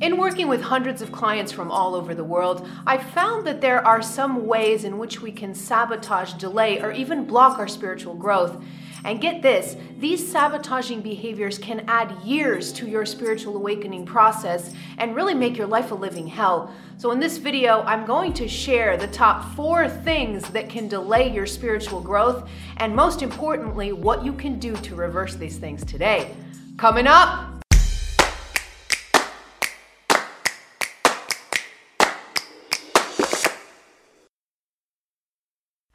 In working with hundreds of clients from all over the world, I've found that there are some ways in which we can sabotage, delay, or even block our spiritual growth. And get this, these sabotaging behaviors can add years to your spiritual awakening process and really make your life a living hell. So, in this video, I'm going to share the top four things that can delay your spiritual growth, and most importantly, what you can do to reverse these things today. Coming up,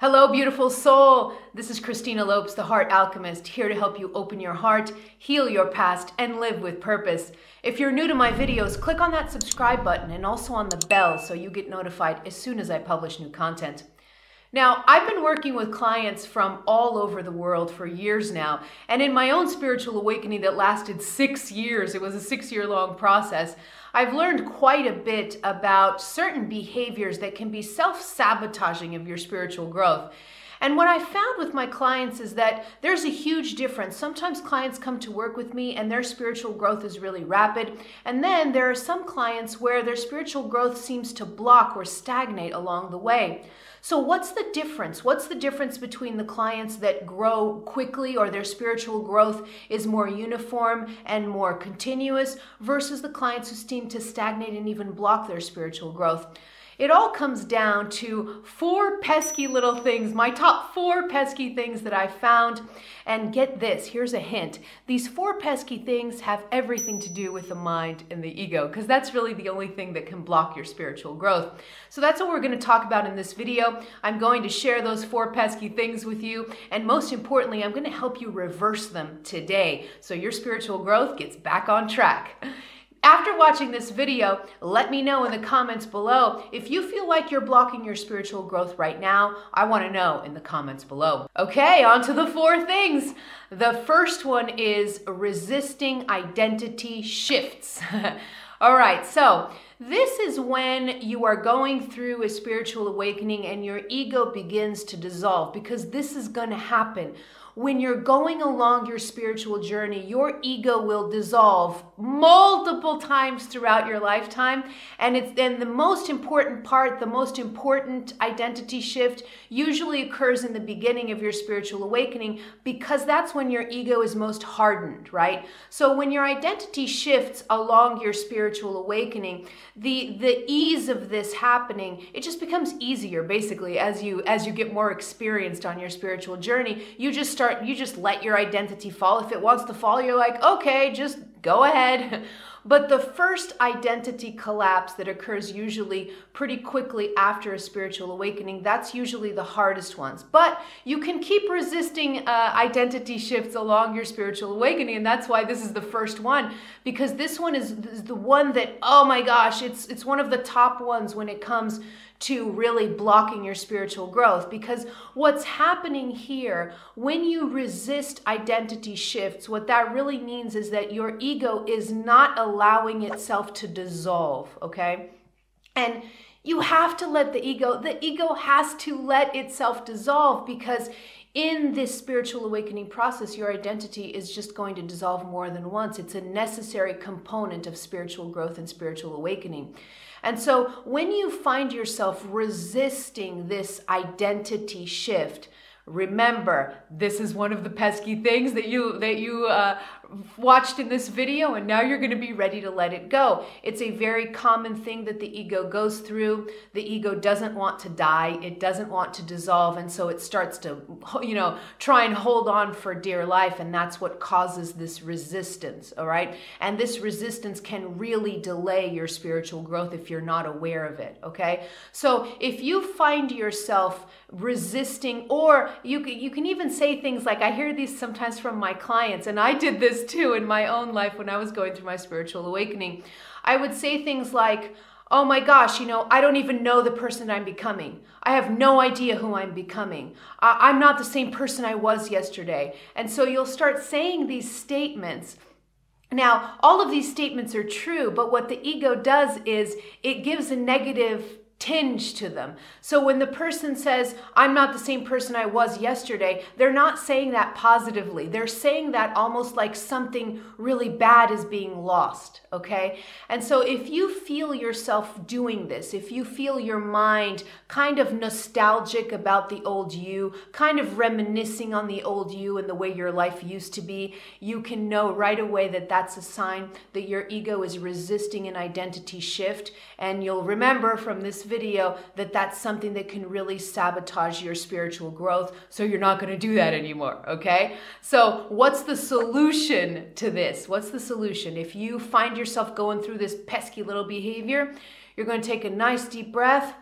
Hello, beautiful soul. This is Christina Lopes, the Heart Alchemist, here to help you open your heart, heal your past, and live with purpose. If you're new to my videos, click on that subscribe button and also on the bell so you get notified as soon as I publish new content. Now, I've been working with clients from all over the world for years now, and in my own spiritual awakening that lasted six years, it was a six year long process, I've learned quite a bit about certain behaviors that can be self sabotaging of your spiritual growth. And what I found with my clients is that there's a huge difference. Sometimes clients come to work with me and their spiritual growth is really rapid. And then there are some clients where their spiritual growth seems to block or stagnate along the way. So, what's the difference? What's the difference between the clients that grow quickly or their spiritual growth is more uniform and more continuous versus the clients who seem to stagnate and even block their spiritual growth? It all comes down to four pesky little things, my top four pesky things that I found. And get this here's a hint. These four pesky things have everything to do with the mind and the ego, because that's really the only thing that can block your spiritual growth. So that's what we're going to talk about in this video. I'm going to share those four pesky things with you. And most importantly, I'm going to help you reverse them today so your spiritual growth gets back on track. After watching this video, let me know in the comments below if you feel like you're blocking your spiritual growth right now. I want to know in the comments below. Okay, on to the four things. The first one is resisting identity shifts. All right, so this is when you are going through a spiritual awakening and your ego begins to dissolve because this is going to happen when you're going along your spiritual journey, your ego will dissolve multiple times throughout your lifetime. And it's then the most important part, the most important identity shift usually occurs in the beginning of your spiritual awakening because that's when your ego is most hardened, right? So when your identity shifts along your spiritual awakening, the the ease of this happening, it just becomes easier basically as you as you get more experienced on your spiritual journey. You just start start, you just let your identity fall. If it wants to fall, you're like, okay, just go ahead. But the first identity collapse that occurs usually pretty quickly after a spiritual awakening, that's usually the hardest ones. But you can keep resisting uh, identity shifts along your spiritual awakening, and that's why this is the first one because this one is, is the one that oh my gosh, it's it's one of the top ones when it comes to really blocking your spiritual growth. Because what's happening here, when you resist identity shifts, what that really means is that your ego is not allowing itself to dissolve, okay? And you have to let the ego, the ego has to let itself dissolve because in this spiritual awakening process, your identity is just going to dissolve more than once. It's a necessary component of spiritual growth and spiritual awakening. And so when you find yourself resisting this identity shift, remember this is one of the pesky things that you that you uh, watched in this video and now you're going to be ready to let it go. It's a very common thing that the ego goes through. The ego doesn't want to die. It doesn't want to dissolve and so it starts to you know try and hold on for dear life and that's what causes this resistance all right? And this resistance can really delay your spiritual growth if you're not aware of it okay? So if you find yourself resisting or you can, you can even say things like i hear these sometimes from my clients and i did this too in my own life when i was going through my spiritual awakening. I would say things like oh my gosh you know i don't even know the person i'm becoming. I have no idea who i'm becoming. I'm not the same person i was yesterday. And so you'll start saying these statements. Now all of these statements are true but what the ego does is it gives a negative tinge to them. So when the person says, I'm not the same person I was yesterday, they're not saying that positively. They're saying that almost like something really bad is being lost, okay? And so if you feel yourself doing this, if you feel your mind kind of nostalgic about the old you, kind of reminiscing on the old you and the way your life used to be, you can know right away that that's a sign that your ego is resisting an identity shift. And you'll remember from this video that that's something that can really sabotage your spiritual growth. So you're not going to do that anymore, okay? So, what's the solution to this? What's the solution? If you find yourself going through this pesky little behavior, you're going to take a nice deep breath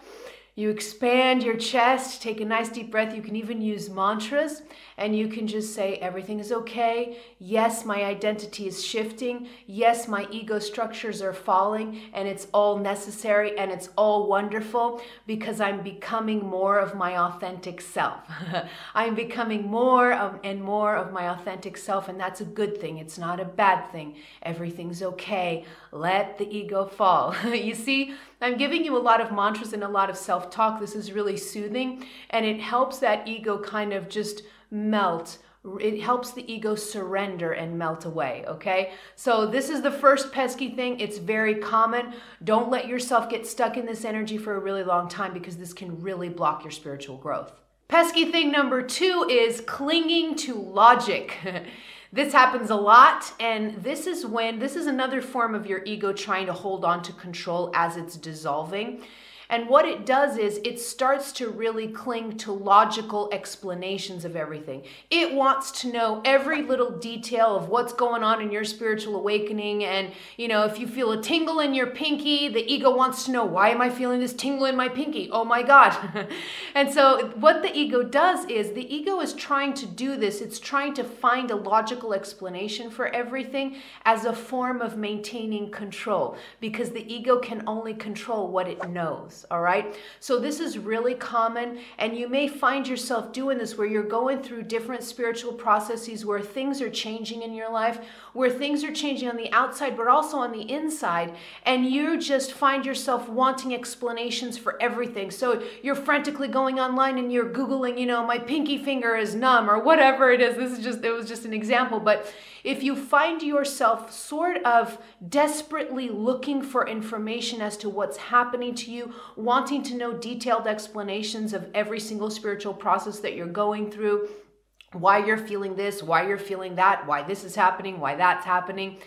you expand your chest, take a nice deep breath. You can even use mantras and you can just say, Everything is okay. Yes, my identity is shifting. Yes, my ego structures are falling, and it's all necessary and it's all wonderful because I'm becoming more of my authentic self. I'm becoming more of, and more of my authentic self, and that's a good thing. It's not a bad thing. Everything's okay. Let the ego fall. you see, I'm giving you a lot of mantras and a lot of self talk. This is really soothing and it helps that ego kind of just melt. It helps the ego surrender and melt away, okay? So, this is the first pesky thing. It's very common. Don't let yourself get stuck in this energy for a really long time because this can really block your spiritual growth. Pesky thing number two is clinging to logic. This happens a lot, and this is when this is another form of your ego trying to hold on to control as it's dissolving. And what it does is it starts to really cling to logical explanations of everything. It wants to know every little detail of what's going on in your spiritual awakening. And, you know, if you feel a tingle in your pinky, the ego wants to know, why am I feeling this tingle in my pinky? Oh my God. and so, what the ego does is the ego is trying to do this, it's trying to find a logical explanation for everything as a form of maintaining control because the ego can only control what it knows all right? So this is really common, and you may find yourself doing this where you're going through different spiritual processes where things are changing in your life, where things are changing on the outside, but also on the inside, and you just find yourself wanting explanations for everything. So you're frantically going online and you're Googling, you know, my pinky finger is numb or whatever it is. This is just, it was just an example, but if you find yourself sort of desperately looking for information as to what's happening to you, wanting to know detailed explanations of every single spiritual process that you're going through, why you're feeling this, why you're feeling that, why this is happening, why that's happening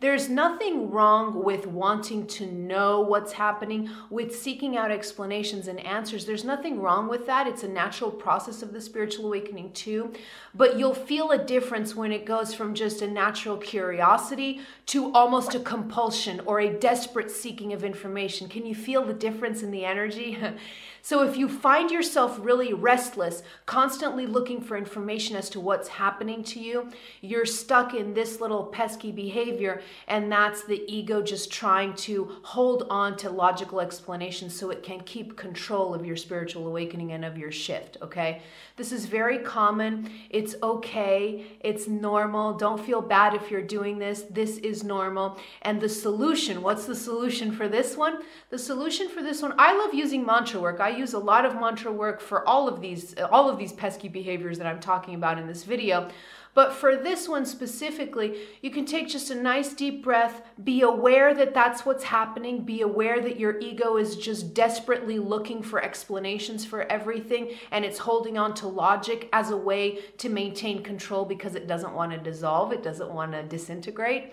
there's nothing wrong with wanting to know what's happening, with seeking out explanations and answers. There's nothing wrong with that. It's a natural process of the spiritual awakening, too. But you'll feel a difference when it goes from just a natural curiosity to almost a compulsion or a desperate seeking of information. Can you feel the difference in the energy? So if you find yourself really restless, constantly looking for information as to what's happening to you, you're stuck in this little pesky behavior, and that's the ego just trying to hold on to logical explanations so it can keep control of your spiritual awakening and of your shift, okay? This is very common. It's okay. It's normal. Don't feel bad if you're doing this. This is normal. And the solution, what's the solution for this one? The solution for this one, I love using mantra work. I use a lot of mantra work for all of these all of these pesky behaviors that I'm talking about in this video. But for this one specifically, you can take just a nice deep breath, be aware that that's what's happening, be aware that your ego is just desperately looking for explanations for everything and it's holding on to logic as a way to maintain control because it doesn't want to dissolve, it doesn't want to disintegrate.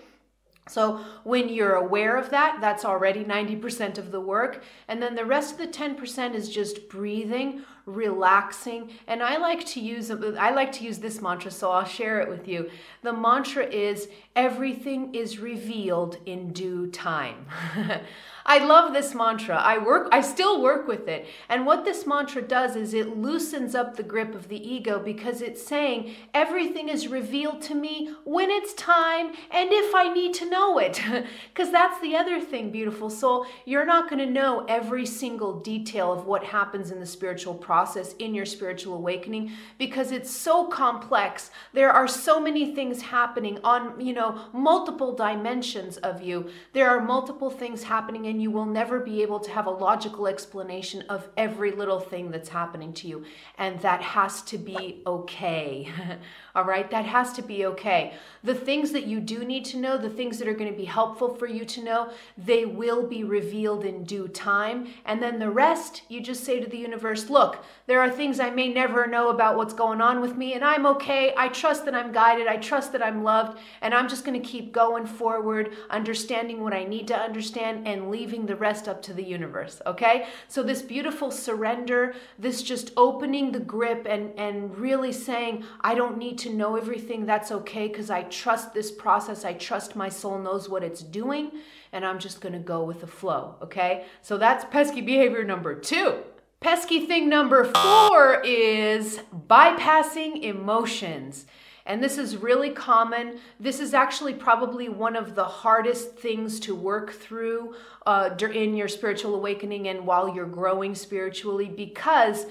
So, when you're aware of that, that's already 90% of the work. And then the rest of the 10% is just breathing, relaxing. And I like to use I like to use this mantra, so I'll share it with you. The mantra is everything is revealed in due time. I love this mantra. I work I still work with it. And what this mantra does is it loosens up the grip of the ego because it's saying everything is revealed to me when it's time and if I need to know it. Because that's the other thing, beautiful soul. You're not going to know every single detail of what happens in the spiritual process in your spiritual awakening because it's so complex. There are so many things happening on, you know, multiple dimensions of you. There are multiple things happening, and you will never be able to have a logical explanation of every little thing that's happening to you. And that has to be okay. All right, that has to be okay. The things that you do need to know, the things that are going to be helpful for you to know, they will be revealed in due time. And then the rest, you just say to the universe, look, there are things I may never know about what's going on with me, and I'm okay. I trust that I'm guided. I trust that I'm loved. And I'm just going to keep going forward, understanding what I need to understand, and leaving the rest up to the universe. Okay? So, this beautiful surrender, this just opening the grip and, and really saying, I don't need to know everything, that's okay because I trust this process. I trust my soul knows what it's doing, and I'm just going to go with the flow. Okay, so that's pesky behavior number two. Pesky thing number four is bypassing emotions. And this is really common. This is actually probably one of the hardest things to work through uh, in your spiritual awakening and while you're growing spiritually because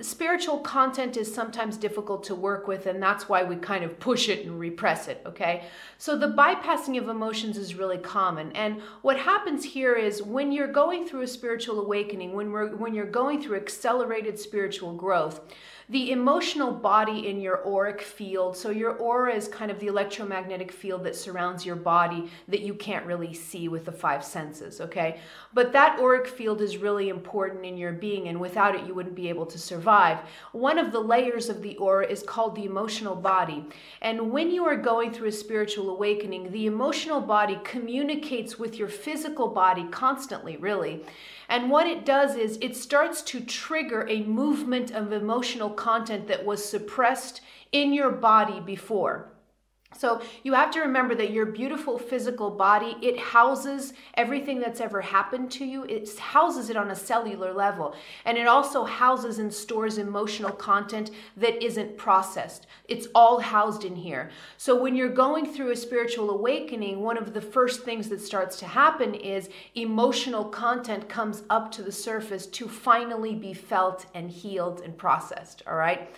spiritual content is sometimes difficult to work with, and that's why we kind of push it and repress it, okay? So the bypassing of emotions is really common. And what happens here is when you're going through a spiritual awakening, when, we're, when you're going through accelerated spiritual growth, the emotional body in your auric field. So, your aura is kind of the electromagnetic field that surrounds your body that you can't really see with the five senses, okay? But that auric field is really important in your being, and without it, you wouldn't be able to survive. One of the layers of the aura is called the emotional body. And when you are going through a spiritual awakening, the emotional body communicates with your physical body constantly, really. And what it does is it starts to trigger a movement of emotional content that was suppressed in your body before. So you have to remember that your beautiful physical body, it houses everything that's ever happened to you. It houses it on a cellular level. And it also houses and stores emotional content that isn't processed. It's all housed in here. So when you're going through a spiritual awakening, one of the first things that starts to happen is emotional content comes up to the surface to finally be felt and healed and processed, all right?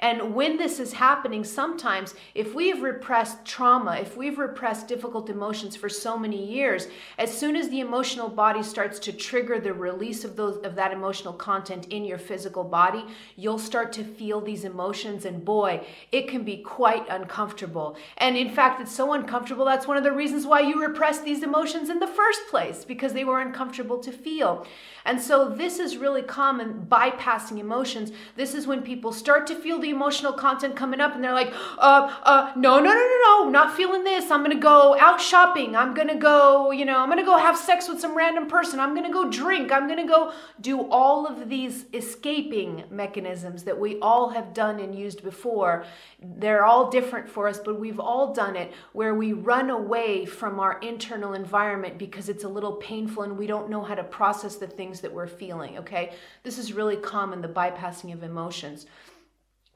And when this is happening, sometimes if we have repressed trauma, if we've repressed difficult emotions for so many years, as soon as the emotional body starts to trigger the release of those of that emotional content in your physical body, you'll start to feel these emotions and boy, it can be quite uncomfortable. And in fact, it's so uncomfortable that's one of the reasons why you repressed these emotions in the first place because they were uncomfortable to feel. And so this is really common bypassing emotions. This is when people start to feel the the emotional content coming up and they're like, uh, uh, no, no, no, no, no, not feeling this. I'm gonna go out shopping. I'm gonna go, you know, I'm gonna go have sex with some random person. I'm gonna go drink. I'm gonna go do all of these escaping mechanisms that we all have done and used before. They're all different for us, but we've all done it where we run away from our internal environment because it's a little painful and we don't know how to process the things that we're feeling, okay? This is really common, the bypassing of emotions.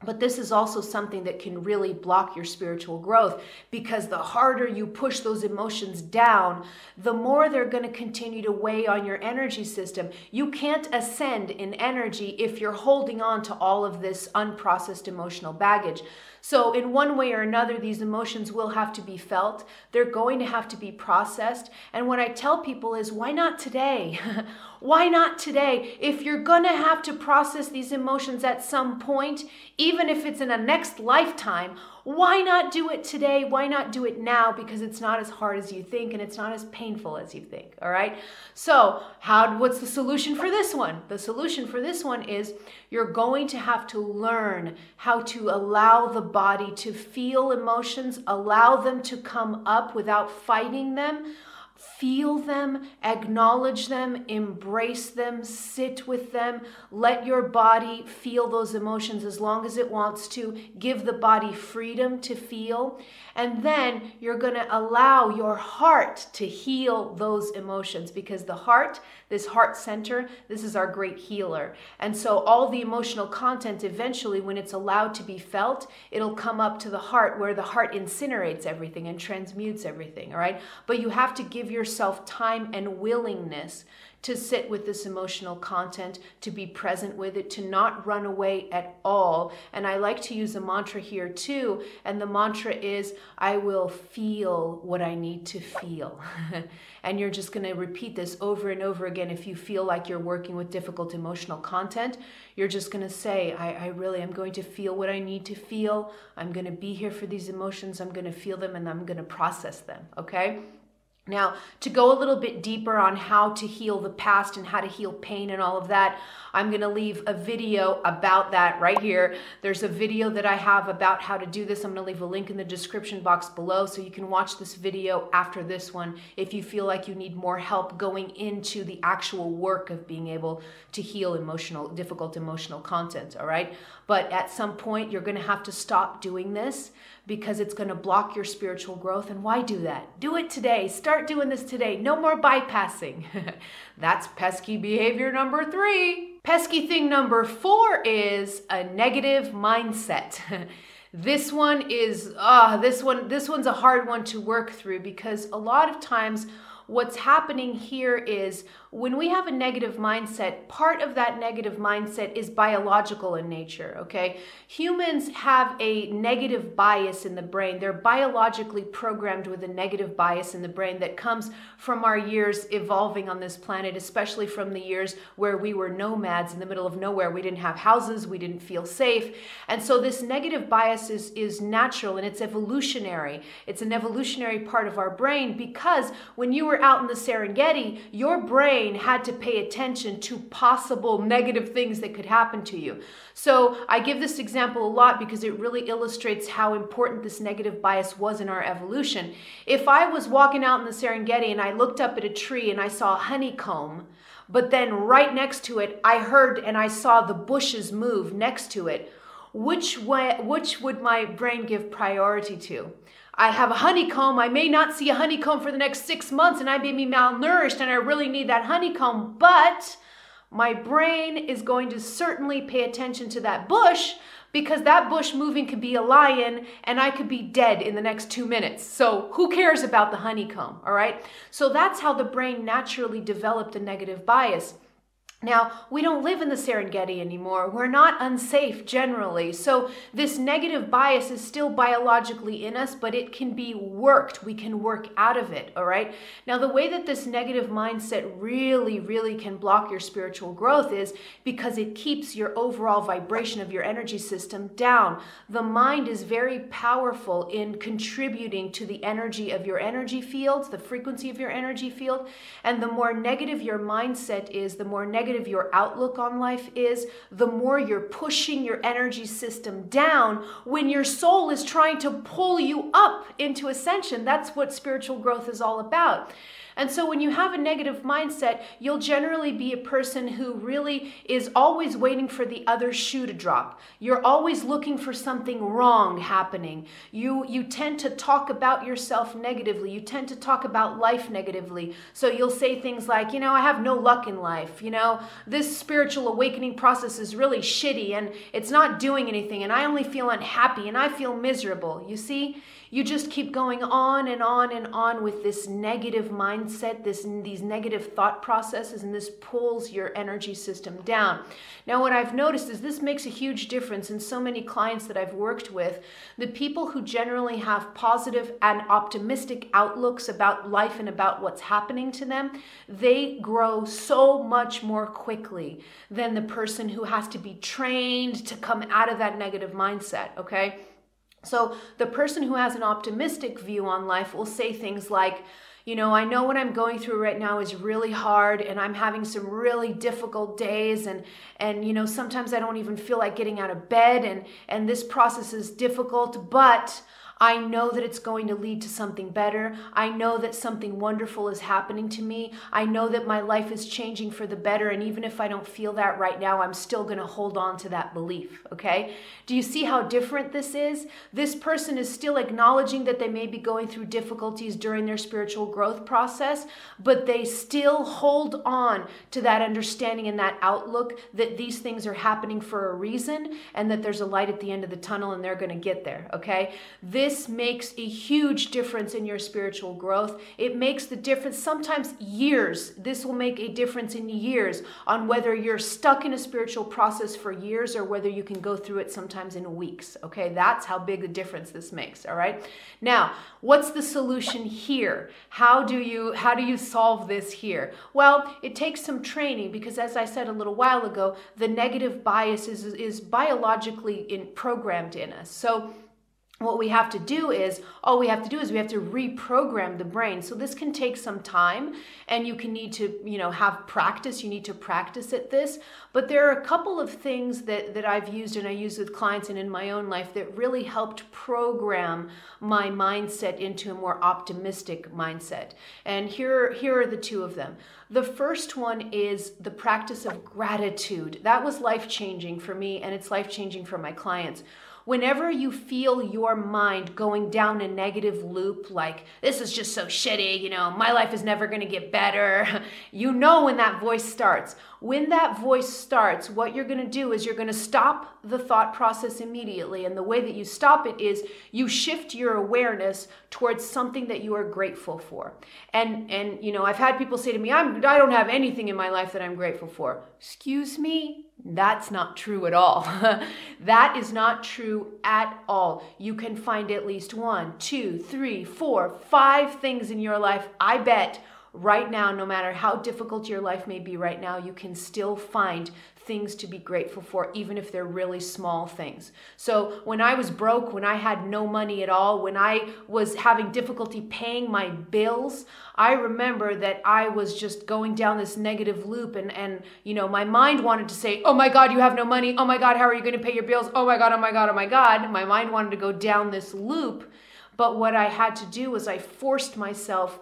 But this is also something that can really block your spiritual growth because the harder you push those emotions down, the more they're going to continue to weigh on your energy system. You can't ascend in energy if you're holding on to all of this unprocessed emotional baggage. So, in one way or another, these emotions will have to be felt. They're going to have to be processed. And what I tell people is, why not today? why not today? If you're going to have to process these emotions at some point, even if it's in a next lifetime, why not do it today? Why not do it now? Because it's not as hard as you think and it's not as painful as you think. All right. So, how? What's the solution for this one? The solution for this one is you're going to have to learn how to allow the body to feel emotions, allow them to come up without fighting them feel them, acknowledge them, embrace them, sit with them. Let your body feel those emotions as long as it wants to. Give the body freedom to feel. And then you're going to allow your heart to heal those emotions because the heart, this heart center, this is our great healer. And so all the emotional content, eventually, when it's allowed to be felt, it'll come up to the heart where the heart incinerates everything and transmutes everything. All right. But you have to give yourself time and willingness to sit with this emotional content, to be present with it, to not run away at all. And I like to use a mantra here too. And the mantra is, I will feel what I need to feel. and you're just going to repeat this over and over again. If you feel like you're working with difficult emotional content, you're just going to say, I, I really am going to feel what I need to feel. I'm going to be here for these emotions. I'm going to feel them and I'm going to process them. Okay? Now, to go a little bit deeper on how to heal the past and how to heal pain and all of that, I'm going to leave a video about that right here. There's a video that I have about how to do this. I'm going to leave a link in the description box below so you can watch this video after this one if you feel like you need more help going into the actual work of being able to heal emotional, difficult emotional content. All right. But at some point, you're going to have to stop doing this because it's going to block your spiritual growth. And why do that? Do it today. Start doing this today. No more bypassing. That's pesky behavior number three. Pesky thing number four is a negative mindset. this one is ah this one this one's a hard one to work through because a lot of times what's happening here is when we have a negative mindset, part of that negative mindset is biological in nature, okay? Humans have a negative bias in the brain. They're biologically programmed with a negative bias in the brain that comes from our years evolving on this planet, especially from the years where we were nomads in the middle of nowhere. We didn't have houses, we didn't feel safe. And so this negative bias is, is natural and it's evolutionary. It's an evolutionary part of our brain because when you were out in the Serengeti, your brain had to pay attention to possible negative things that could happen to you. So I give this example a lot because it really illustrates how important this negative bias was in our evolution. If I was walking out in the Serengeti and I looked up at a tree and I saw a honeycomb, but then right next to it, I heard and I saw the bushes move next to it, which way, which would my brain give priority to? I have a honeycomb. I may not see a honeycomb for the next six months and I may be malnourished and I really need that honeycomb, but my brain is going to certainly pay attention to that bush because that bush moving could be a lion and I could be dead in the next two minutes. So who cares about the honeycomb? All right. So that's how the brain naturally developed a negative bias. Now, we don't live in the Serengeti anymore. We're not unsafe generally. So, this negative bias is still biologically in us, but it can be worked. We can work out of it, all right? Now, the way that this negative mindset really, really can block your spiritual growth is because it keeps your overall vibration of your energy system down. The mind is very powerful in contributing to the energy of your energy fields, the frequency of your energy field. And the more negative your mindset is, the more negative negative your outlook on life is, the more you're pushing your energy system down when your soul is trying to pull you up into ascension. That's what spiritual growth is all about. And so when you have a negative mindset, you'll generally be a person who really is always waiting for the other shoe to drop. You're always looking for something wrong happening. You you tend to talk about yourself negatively. You tend to talk about life negatively. So you'll say things like, you know, I have no luck in life. You know, this spiritual awakening process is really shitty and it's not doing anything and I only feel unhappy and I feel miserable. You see? You just keep going on and on and on with this negative mindset, this in these negative thought processes, and this pulls your energy system down. Now, what I've noticed is this makes a huge difference in so many clients that I've worked with. The people who generally have positive and optimistic outlooks about life and about what's happening to them, they grow so much more quickly than the person who has to be trained to come out of that negative mindset, okay? So the person who has an optimistic view on life will say things like, you know, I know what I'm going through right now is really hard and I'm having some really difficult days and and you know, sometimes I don't even feel like getting out of bed and and this process is difficult, but I know that it's going to lead to something better. I know that something wonderful is happening to me. I know that my life is changing for the better. And even if I don't feel that right now, I'm still going to hold on to that belief. Okay? Do you see how different this is? This person is still acknowledging that they may be going through difficulties during their spiritual growth process, but they still hold on to that understanding and that outlook that these things are happening for a reason and that there's a light at the end of the tunnel and they're going to get there. Okay? This this makes a huge difference in your spiritual growth. It makes the difference, sometimes years. This will make a difference in years on whether you're stuck in a spiritual process for years or whether you can go through it sometimes in weeks. Okay, that's how big a difference this makes. All right. Now, what's the solution here? How do you how do you solve this here? Well, it takes some training because as I said a little while ago, the negative bias is, is biologically in, programmed in us. So what we have to do is all we have to do is we have to reprogram the brain. So this can take some time and you can need to you know have practice. You need to practice at this. But there are a couple of things that that i've used and i use with clients and in my own life that really helped program my mindset into a more optimistic mindset. And here here are the two of them. The first one is the practice of gratitude. That was life changing for me and it's life changing for my clients whenever you feel your mind going down a negative loop, like, this is just so shitty, you know, my life is never gonna get better, you know when that voice starts. When that voice starts, what you're gonna do is you're gonna stop the thought process immediately. And the way that you stop it is you shift your awareness towards something that you are grateful for. And, and you know, I've had people say to me, I'm, I don't have anything in my life that I'm grateful for. Excuse me? That's not true at all. that is not true at all. You can find at least one, two, three, four, five things in your life, I bet, right now, no matter how difficult your life may be right now, you can still find things to be grateful for, even if they're really small things. So, when I was broke, when I had no money at all, when I was having difficulty paying my bills, I remember that I was just going down this negative loop and and you know, my mind wanted to say, "Oh my god, you have no money. Oh my god, how are you going to pay your bills? Oh my god, oh my god, oh my god." My mind wanted to go down this loop, but what I had to do was I forced myself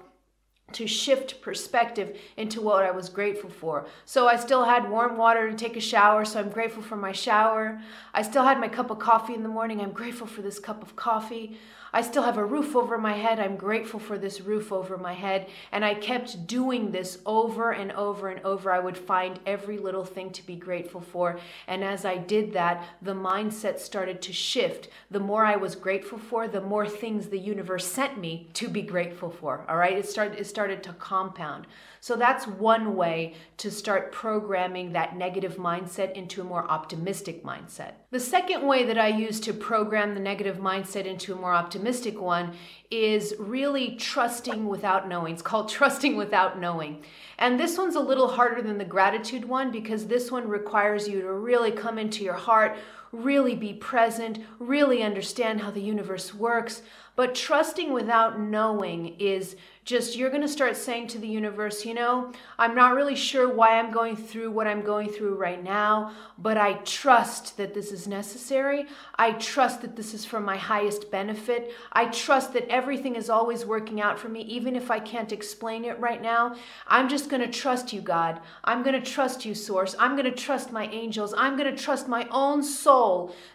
to shift perspective into what I was grateful for. So I still had warm water to take a shower, so I'm grateful for my shower. I still had my cup of coffee in the morning. I'm grateful for this cup of coffee. I still have a roof over my head. I'm grateful for this roof over my head. And I kept doing this over and over and over. I would find every little thing to be grateful for. And as I did that, the mindset started to shift. The more I was grateful for, the more things the universe sent me to be grateful for. All right? It started it started to compound. So that's one way to start programming that negative mindset into a more optimistic mindset. The second way that I use to program the negative mindset into a more optimistic one is really trusting without knowing. It's called trusting without knowing. And this one's a little harder than the gratitude one because this one requires you to really come into your heart, really be present, really understand how the universe works. But trusting without knowing is just you're going to start saying to the universe, you know, I'm not really sure why I'm going through what I'm going through right now, but I trust that this is necessary. I trust that this is for my highest benefit. I trust that everything is always working out for me, even if I can't explain it right now. I'm just going to trust you, God. I'm going to trust you, Source. I'm going to trust my angels. I'm going to trust my own soul,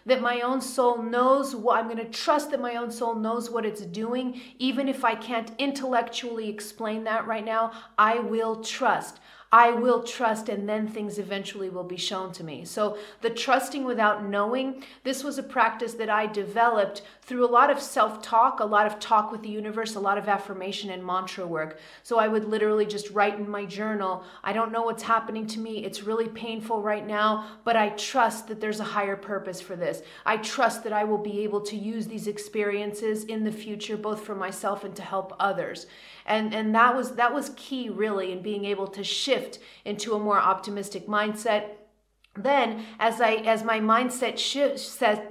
that my own soul knows what I'm going to trust that my own soul knows what it's doing, even if I can't intellectually explain that right now, I will trust. I will trust, and then things eventually will be shown to me. So, the trusting without knowing, this was a practice that I developed through a lot of self talk, a lot of talk with the universe, a lot of affirmation and mantra work. So, I would literally just write in my journal, I don't know what's happening to me. It's really painful right now, but I trust that there's a higher purpose for this. I trust that I will be able to use these experiences in the future, both for myself and to help others. And, and that was that was key really in being able to shift into a more optimistic mindset then as i as my mindset shi-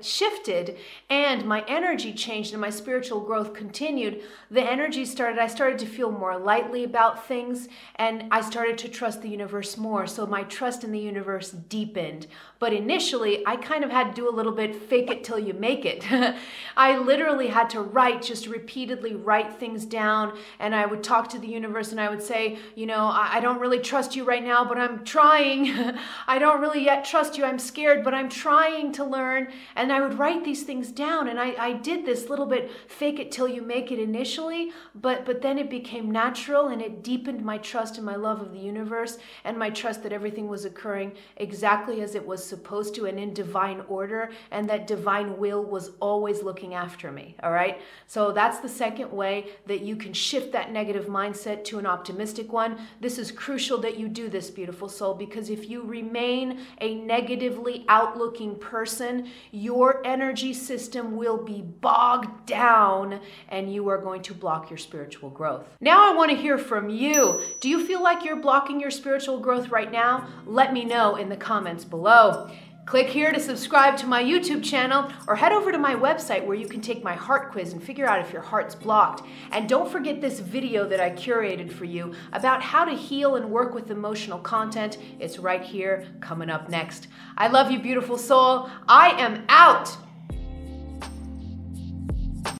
shifted and my energy changed and my spiritual growth continued the energy started i started to feel more lightly about things and i started to trust the universe more. So my trust in the universe deepened. But initially i kind of had to do a little bit fake it till you make it. I literally had to write just repeatedly write things down and i would talk to the universe and i would say you know i, I don't really trust you right now but i'm trying. I don't really yet trust you. I'm scared, but I'm trying to learn. And I would write these things down. And I, I did this little bit fake it till you make it initially, but, but then it became natural and it deepened my trust and my love of the universe and my trust that everything was occurring exactly as it was supposed to and in divine order. And that divine will was always looking after me. All right. So that's the second way that you can shift that negative mindset to an optimistic one. This is crucial that you do this, beautiful soul, because if you remain a negatively outlooking person, your energy system will be bogged down and you are going to block your spiritual growth. Now, I want to hear from you. Do you feel like you're blocking your spiritual growth right now? Let me know in the comments below. Click here to subscribe to my YouTube channel or head over to my website where you can take my heart quiz and figure out if your heart's blocked. And don't forget this video that I curated for you about how to heal and work with emotional content. It's right here coming up next. I love you, beautiful soul. I am out.